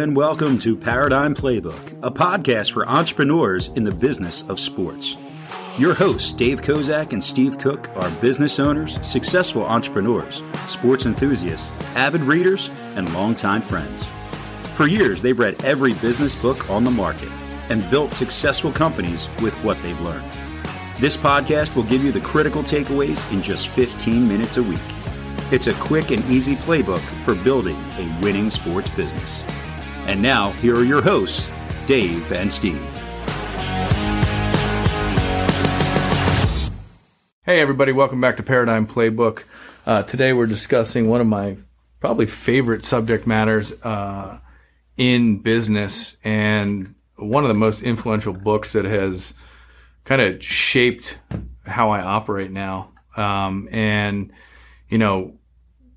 and welcome to Paradigm Playbook, a podcast for entrepreneurs in the business of sports. Your hosts, Dave Kozak and Steve Cook, are business owners, successful entrepreneurs, sports enthusiasts, avid readers, and longtime friends. For years, they've read every business book on the market and built successful companies with what they've learned. This podcast will give you the critical takeaways in just 15 minutes a week. It's a quick and easy playbook for building a winning sports business. And now, here are your hosts, Dave and Steve. Hey, everybody, welcome back to Paradigm Playbook. Uh, today we're discussing one of my probably favorite subject matters uh, in business and one of the most influential books that has kind of shaped how I operate now. Um, and, you know,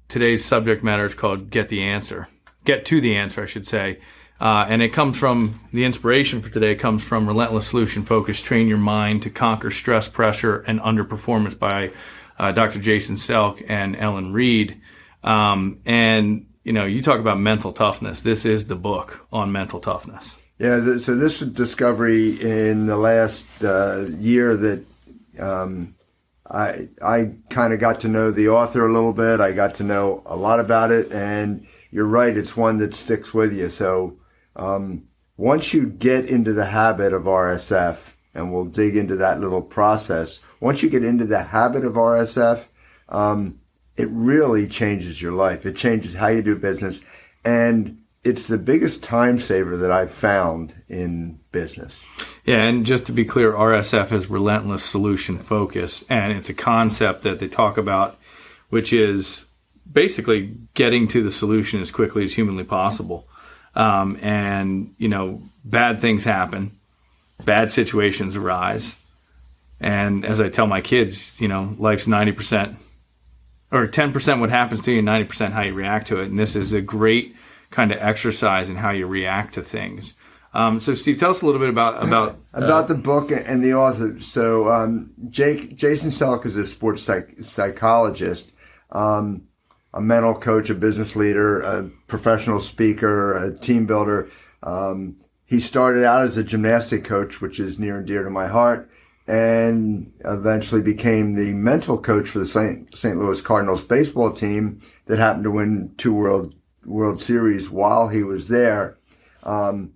today's subject matter is called Get the Answer. Get to the Answer, I should say. Uh, and it comes from the inspiration for today comes from Relentless Solution Focus Train Your Mind to Conquer Stress, Pressure, and Underperformance by uh, Dr. Jason Selk and Ellen Reed. Um, and, you know, you talk about mental toughness. This is the book on mental toughness. Yeah, so this discovery in the last uh, year that um, I I kind of got to know the author a little bit. I got to know a lot about it, and you're right. It's one that sticks with you. So um, once you get into the habit of RSF, and we'll dig into that little process. Once you get into the habit of RSF, um, it really changes your life. It changes how you do business, and it's the biggest time saver that I've found in business. Yeah, and just to be clear, RSF is relentless solution focus, and it's a concept that they talk about, which is basically getting to the solution as quickly as humanly possible. Um, and you know, bad things happen, bad situations arise, and as I tell my kids, you know, life's ninety percent or ten percent what happens to you, and ninety percent how you react to it. And this is a great kind of exercise in how you react to things. Um, so, Steve, tell us a little bit about about uh, about the book and the author. So, um, Jake Jason Selk is a sports psych- psychologist, um, a mental coach, a business leader, a professional speaker, a team builder. Um, he started out as a gymnastic coach, which is near and dear to my heart, and eventually became the mental coach for the St. St. Louis Cardinals baseball team that happened to win two World World Series while he was there. Um,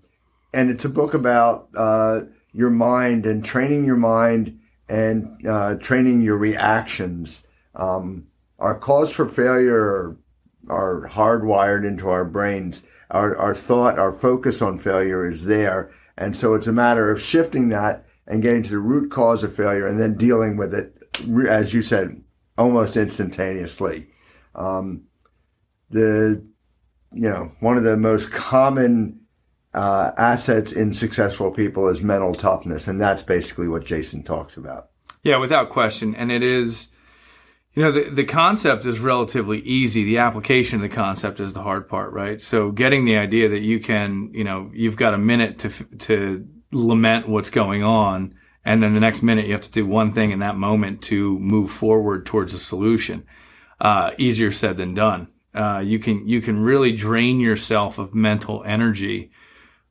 and it's a book about uh, your mind and training your mind and uh, training your reactions. Um, our cause for failure are, hardwired into our brains. Our, our thought, our focus on failure is there. And so it's a matter of shifting that and getting to the root cause of failure and then dealing with it, as you said, almost instantaneously. Um, the you know, one of the most common uh, assets in successful people is mental toughness, and that's basically what Jason talks about. Yeah, without question, and it is. You know, the, the concept is relatively easy. The application of the concept is the hard part, right? So getting the idea that you can, you know, you've got a minute to, to lament what's going on. And then the next minute you have to do one thing in that moment to move forward towards a solution. Uh, easier said than done. Uh, you can you can really drain yourself of mental energy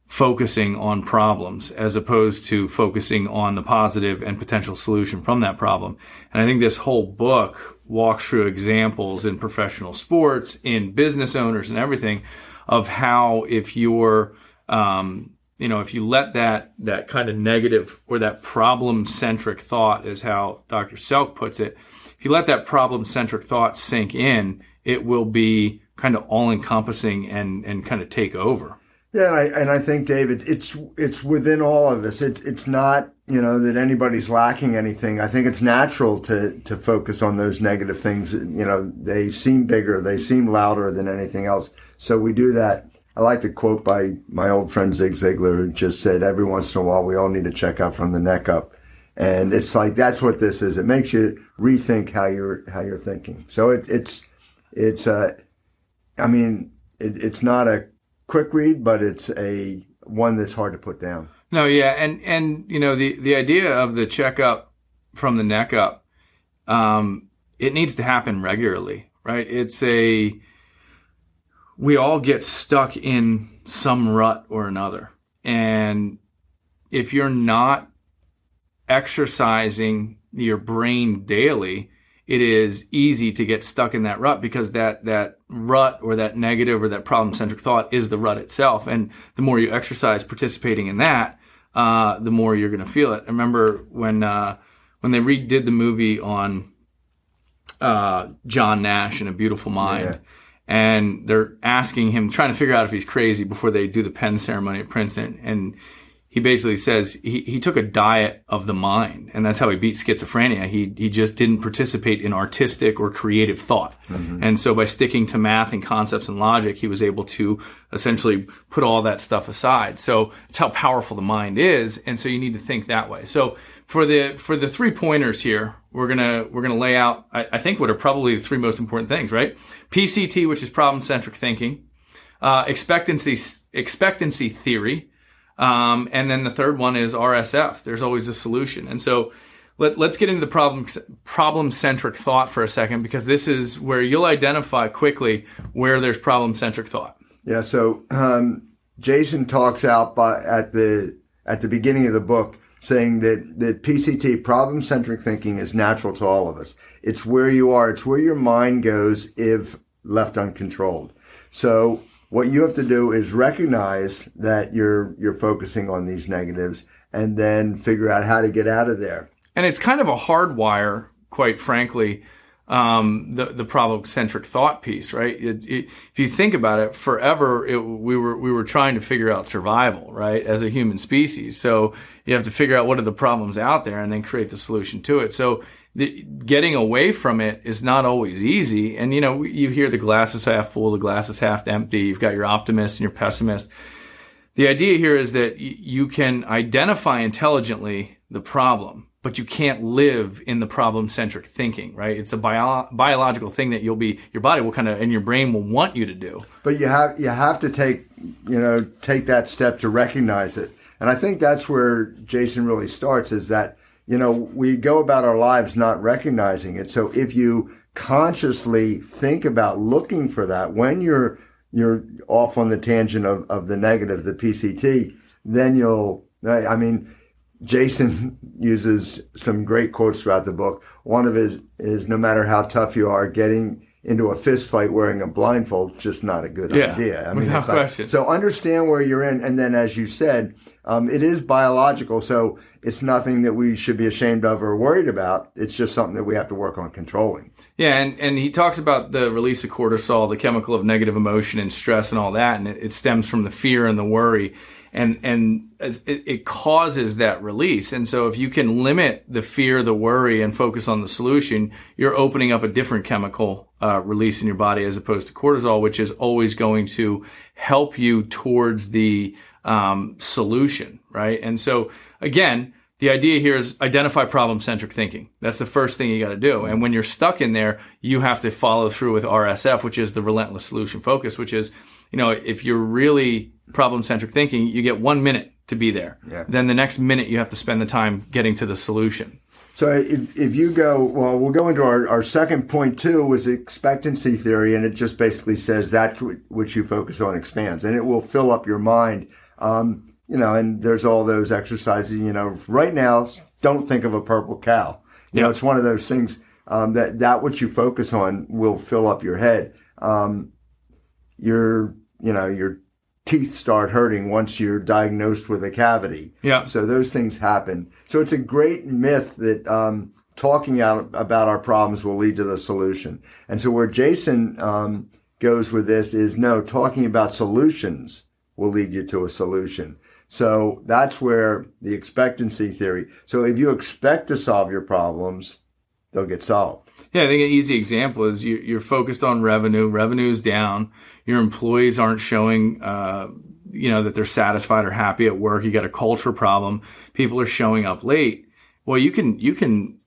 focusing on problems as opposed to focusing on the positive and potential solution from that problem. And I think this whole book walks through examples in professional sports, in business owners, and everything of how if you're um, you know if you let that that kind of negative or that problem centric thought is how Dr. Selk puts it if you let that problem centric thought sink in it will be kind of all encompassing and, and kind of take over. Yeah, and I, and I think David, it's it's within all of us. It's it's not you know that anybody's lacking anything. I think it's natural to to focus on those negative things. You know, they seem bigger, they seem louder than anything else. So we do that. I like the quote by my old friend Zig Ziglar, who just said, "Every once in a while, we all need to check out from the neck up." And it's like that's what this is. It makes you rethink how you're how you're thinking. So it, it's it's a, I mean, it, it's not a quick read, but it's a one that's hard to put down. No, yeah, and and you know the the idea of the checkup from the neck up, um, it needs to happen regularly, right? It's a we all get stuck in some rut or another. And if you're not exercising your brain daily, it is easy to get stuck in that rut because that that rut or that negative or that problem centric thought is the rut itself. And the more you exercise participating in that, uh, the more you're going to feel it. I remember when uh, when they redid the movie on uh, John Nash in A Beautiful Mind. Yeah. And they're asking him, trying to figure out if he's crazy before they do the pen ceremony at Princeton. And he basically says he, he took a diet of the mind and that's how he beat schizophrenia. He, he just didn't participate in artistic or creative thought. Mm-hmm. And so by sticking to math and concepts and logic, he was able to essentially put all that stuff aside. So it's how powerful the mind is. And so you need to think that way. So for the, for the three pointers here, we're gonna, we're gonna lay out, I, I think what are probably the three most important things, right? PCT, which is problem centric thinking, uh, expectancy, expectancy theory, um, and then the third one is RSF. There's always a solution. And so let, us get into the problem problem centric thought for a second because this is where you'll identify quickly where there's problem centric thought. Yeah. So um, Jason talks out by, at the at the beginning of the book saying that that PCT problem centric thinking is natural to all of us. It's where you are. It's where your mind goes if left uncontrolled. So what you have to do is recognize that you're you're focusing on these negatives and then figure out how to get out of there. And it's kind of a hard wire, quite frankly, um, the the problem centric thought piece, right? It, it, if you think about it, forever it, we were we were trying to figure out survival, right, as a human species. So you have to figure out what are the problems out there and then create the solution to it. So the, getting away from it is not always easy. And you know, you hear the glass is half full, the glass is half empty. You've got your optimist and your pessimist. The idea here is that y- you can identify intelligently the problem, but you can't live in the problem centric thinking, right? It's a bio- biological thing that you'll be, your body will kind of, and your brain will want you to do. But you have, you have to take, you know, take that step to recognize it. And I think that's where Jason really starts is that you know, we go about our lives not recognizing it. So if you consciously think about looking for that when you're, you're off on the tangent of, of the negative, the PCT, then you'll, I mean, Jason uses some great quotes throughout the book. One of his is no matter how tough you are, getting into a fist fight wearing a blindfold is just not a good yeah, idea. I mean, without question. Like, so understand where you're in, and then as you said, um, it is biological, so it's nothing that we should be ashamed of or worried about. It's just something that we have to work on controlling. Yeah, and, and he talks about the release of cortisol, the chemical of negative emotion and stress and all that, and it, it stems from the fear and the worry and and it, it, causes that release. And so if you can limit the fear, the worry, and focus on the solution, you're opening up a different chemical uh, release in your body as opposed to cortisol, which is always going to help you towards the um, solution, right? And so again. The idea here is identify problem centric thinking. That's the first thing you got to do. And when you're stuck in there, you have to follow through with RSF, which is the relentless solution focus, which is, you know, if you're really problem centric thinking, you get one minute to be there. Yeah. Then the next minute you have to spend the time getting to the solution. So if, if you go, well, we'll go into our, our second point too was expectancy theory. And it just basically says that which you focus on expands and it will fill up your mind. Um, you know, and there's all those exercises, you know, right now, don't think of a purple cow. You yep. know, it's one of those things, um, that, that which you focus on will fill up your head. Um, you're, you know, you're teeth start hurting once you're diagnosed with a cavity. Yeah. So those things happen. So it's a great myth that um, talking out about our problems will lead to the solution. And so where Jason um, goes with this is no, talking about solutions will lead you to a solution. So that's where the expectancy theory. So if you expect to solve your problems, they'll get solved. Yeah, I think an easy example is you, are focused on revenue. Revenue is down. Your employees aren't showing, uh, you know, that they're satisfied or happy at work. You got a culture problem. People are showing up late. Well, you can you can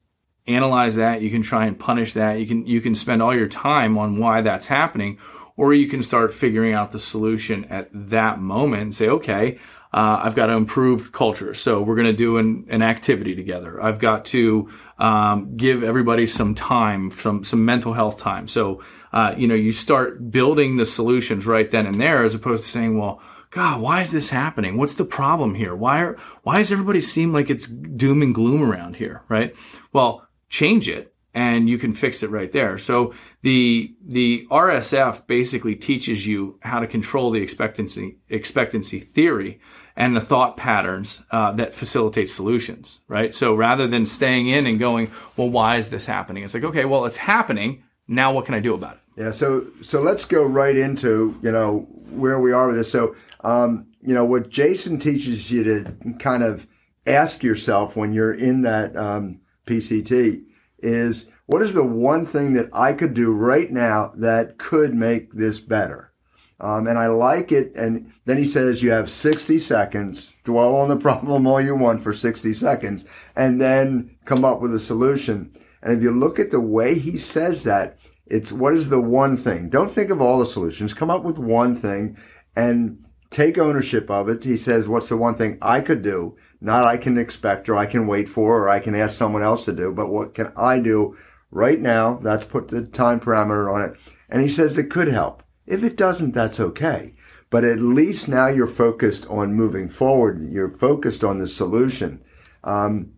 analyze that. You can try and punish that. You can you can spend all your time on why that's happening, or you can start figuring out the solution at that moment and say, okay, uh, I've got to improve culture. So we're going to do an, an activity together. I've got to um, give everybody some time, some some mental health time. So uh, you know, you start building the solutions right then and there, as opposed to saying, well. God, why is this happening? What's the problem here? Why are, why does everybody seem like it's doom and gloom around here? Right? Well, change it and you can fix it right there. So the the RSF basically teaches you how to control the expectancy expectancy theory and the thought patterns uh, that facilitate solutions, right? So rather than staying in and going, well, why is this happening? It's like, okay, well, it's happening. Now, what can I do about it? Yeah. So so let's go right into you know where we are with this. So um, you know what Jason teaches you to kind of ask yourself when you're in that um, PCT is what is the one thing that I could do right now that could make this better? Um, and I like it. And then he says you have 60 seconds, dwell on the problem all you want for 60 seconds, and then come up with a solution. And if you look at the way he says that, it's what is the one thing? Don't think of all the solutions. Come up with one thing and take ownership of it. He says, what's the one thing I could do? Not I can expect or I can wait for or I can ask someone else to do, but what can I do right now? That's put the time parameter on it. And he says it could help. If it doesn't, that's okay. But at least now you're focused on moving forward. You're focused on the solution. Um,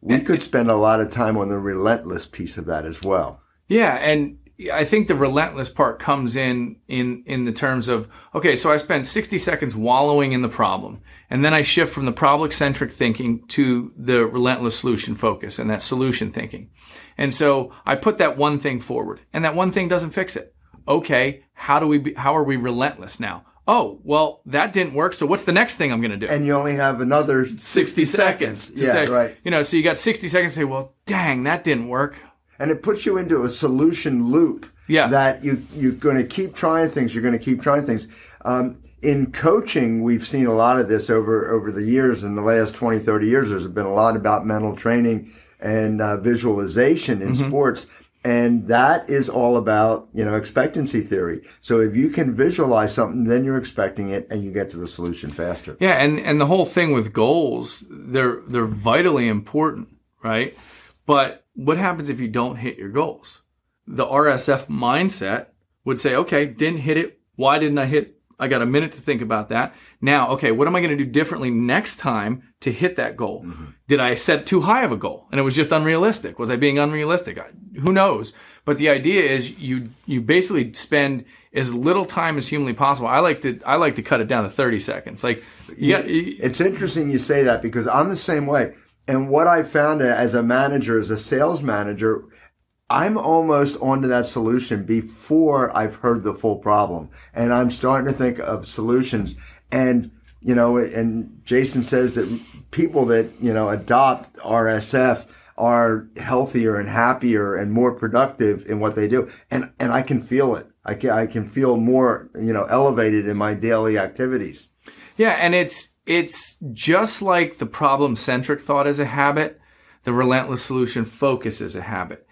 we could spend a lot of time on the relentless piece of that as well. Yeah, and I think the relentless part comes in in in the terms of okay, so I spend 60 seconds wallowing in the problem, and then I shift from the problem centric thinking to the relentless solution focus and that solution thinking. And so I put that one thing forward, and that one thing doesn't fix it okay, how do we, be, how are we relentless now? Oh, well, that didn't work. So what's the next thing I'm going to do? And you only have another 60, 60 seconds. yeah, say, right. You know, so you got 60 seconds to say, well, dang, that didn't work. And it puts you into a solution loop. Yeah. That you, you're going to keep trying things. You're going to keep trying things. Um, in coaching, we've seen a lot of this over, over the years. In the last 20, 30 years, there's been a lot about mental training and uh, visualization in mm-hmm. sports. And that is all about, you know, expectancy theory. So if you can visualize something, then you're expecting it and you get to the solution faster. Yeah. And, and the whole thing with goals, they're, they're vitally important, right? But what happens if you don't hit your goals? The RSF mindset would say, okay, didn't hit it. Why didn't I hit I got a minute to think about that. Now, okay, what am I going to do differently next time to hit that goal? Mm-hmm. Did I set too high of a goal and it was just unrealistic? Was I being unrealistic? I, who knows? But the idea is you you basically spend as little time as humanly possible. I like to I like to cut it down to 30 seconds. Like yeah, it's interesting you say that because I'm the same way. And what I found as a manager, as a sales manager, I'm almost onto that solution before I've heard the full problem. And I'm starting to think of solutions. And, you know, and Jason says that people that, you know, adopt RSF are healthier and happier and more productive in what they do. And, and I can feel it. I can, I can feel more, you know, elevated in my daily activities. Yeah. And it's, it's just like the problem centric thought is a habit. The relentless solution focus is a habit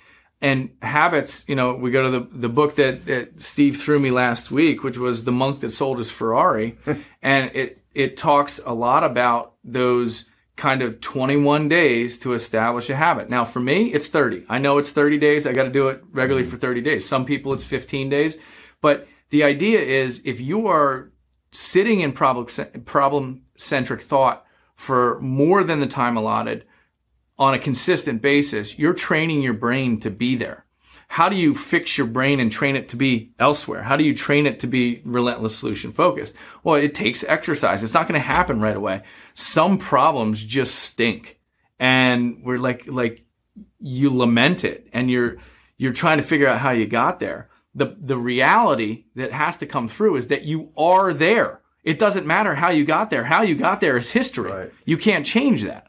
and habits, you know, we go to the, the book that, that Steve threw me last week, which was The Monk That Sold His Ferrari. and it, it talks a lot about those kind of 21 days to establish a habit. Now, for me, it's 30. I know it's 30 days. I got to do it regularly mm-hmm. for 30 days. Some people, it's 15 days. But the idea is if you are sitting in problem, problem centric thought for more than the time allotted, on a consistent basis, you're training your brain to be there. How do you fix your brain and train it to be elsewhere? How do you train it to be relentless solution focused? Well, it takes exercise. It's not going to happen right away. Some problems just stink. And we're like, like you lament it and you're, you're trying to figure out how you got there. The, the reality that has to come through is that you are there. It doesn't matter how you got there. How you got there is history. Right. You can't change that.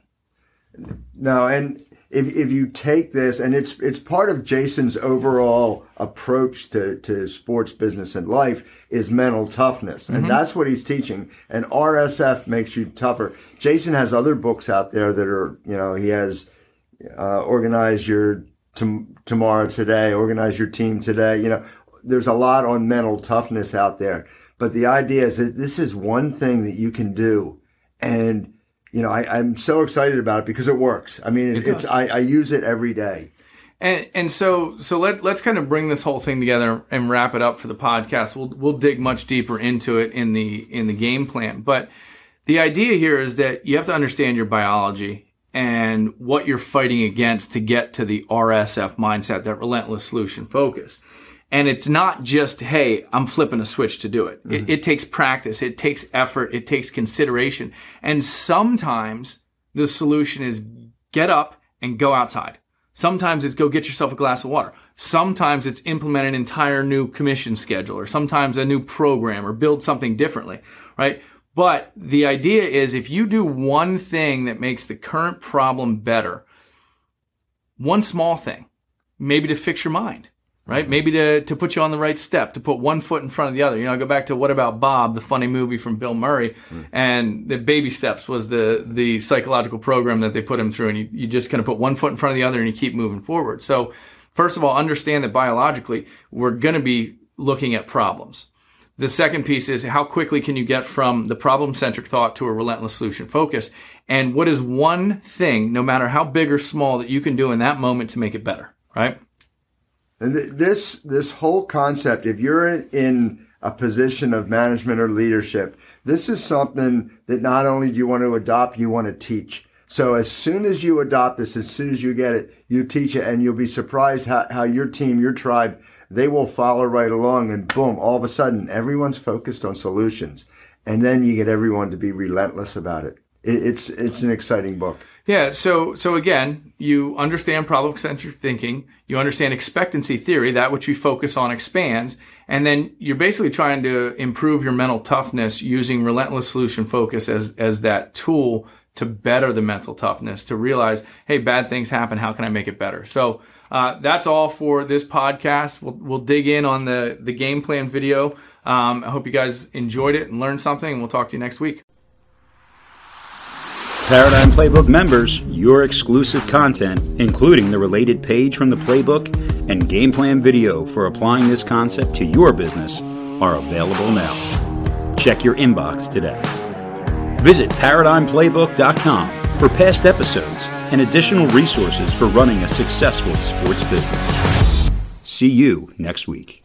No, and if, if you take this, and it's it's part of Jason's overall approach to, to sports business and life is mental toughness, and mm-hmm. that's what he's teaching. And RSF makes you tougher. Jason has other books out there that are, you know, he has uh, organize your t- tomorrow today, organize your team today. You know, there's a lot on mental toughness out there, but the idea is that this is one thing that you can do and you know I, I'm so excited about it because it works. I mean, It it's. I, I use it every day. And and so so let let's kind of bring this whole thing together and wrap it up for the podcast. We'll we'll dig much deeper into it in the in the game plan. But the idea here is that you have to understand your biology and what you're fighting against to get to the RSF mindset, that relentless solution focus. And it's not just, hey, I'm flipping a switch to do it. It, mm-hmm. it takes practice. It takes effort. It takes consideration. And sometimes the solution is get up and go outside. Sometimes it's go get yourself a glass of water. Sometimes it's implement an entire new commission schedule or sometimes a new program or build something differently, right? But the idea is if you do one thing that makes the current problem better, one small thing, maybe to fix your mind, right? Maybe to, to put you on the right step, to put one foot in front of the other. You know, I go back to What About Bob, the funny movie from Bill Murray, mm. and the baby steps was the, the psychological program that they put him through. And you, you just kind of put one foot in front of the other and you keep moving forward. So first of all, understand that biologically, we're going to be looking at problems. The second piece is how quickly can you get from the problem centric thought to a relentless solution focus? And what is one thing, no matter how big or small, that you can do in that moment to make it better, right? And th- this this whole concept, if you're in, a position of management or leadership, this is something that not only do you want to adopt, you want to teach. So as soon as you adopt this, as soon as you get it, you teach it, and you'll be surprised how, how your team, your tribe, they will follow right along, and boom, all of a sudden, everyone's focused on solutions, and then you get everyone to be relentless about it. it it's it's an exciting book. Yeah. So, so again, you understand problem centric thinking. You understand expectancy theory, that which you focus on expands. And then you're basically trying to improve your mental toughness using relentless solution focus as, as that tool to better the mental toughness, to realize, hey, bad things happen. How can I make it better? So, uh, that's all for this podcast. We'll, we'll dig in on the, the game plan video. Um, I hope you guys enjoyed it and learned something, and we'll talk to you next week. Paradigm Playbook members, your exclusive content, including the related page from the playbook and game plan video for applying this concept to your business, are available now. Check your inbox today. Visit ParadigmPlaybook.com for past episodes and additional resources for running a successful sports business. See you next week.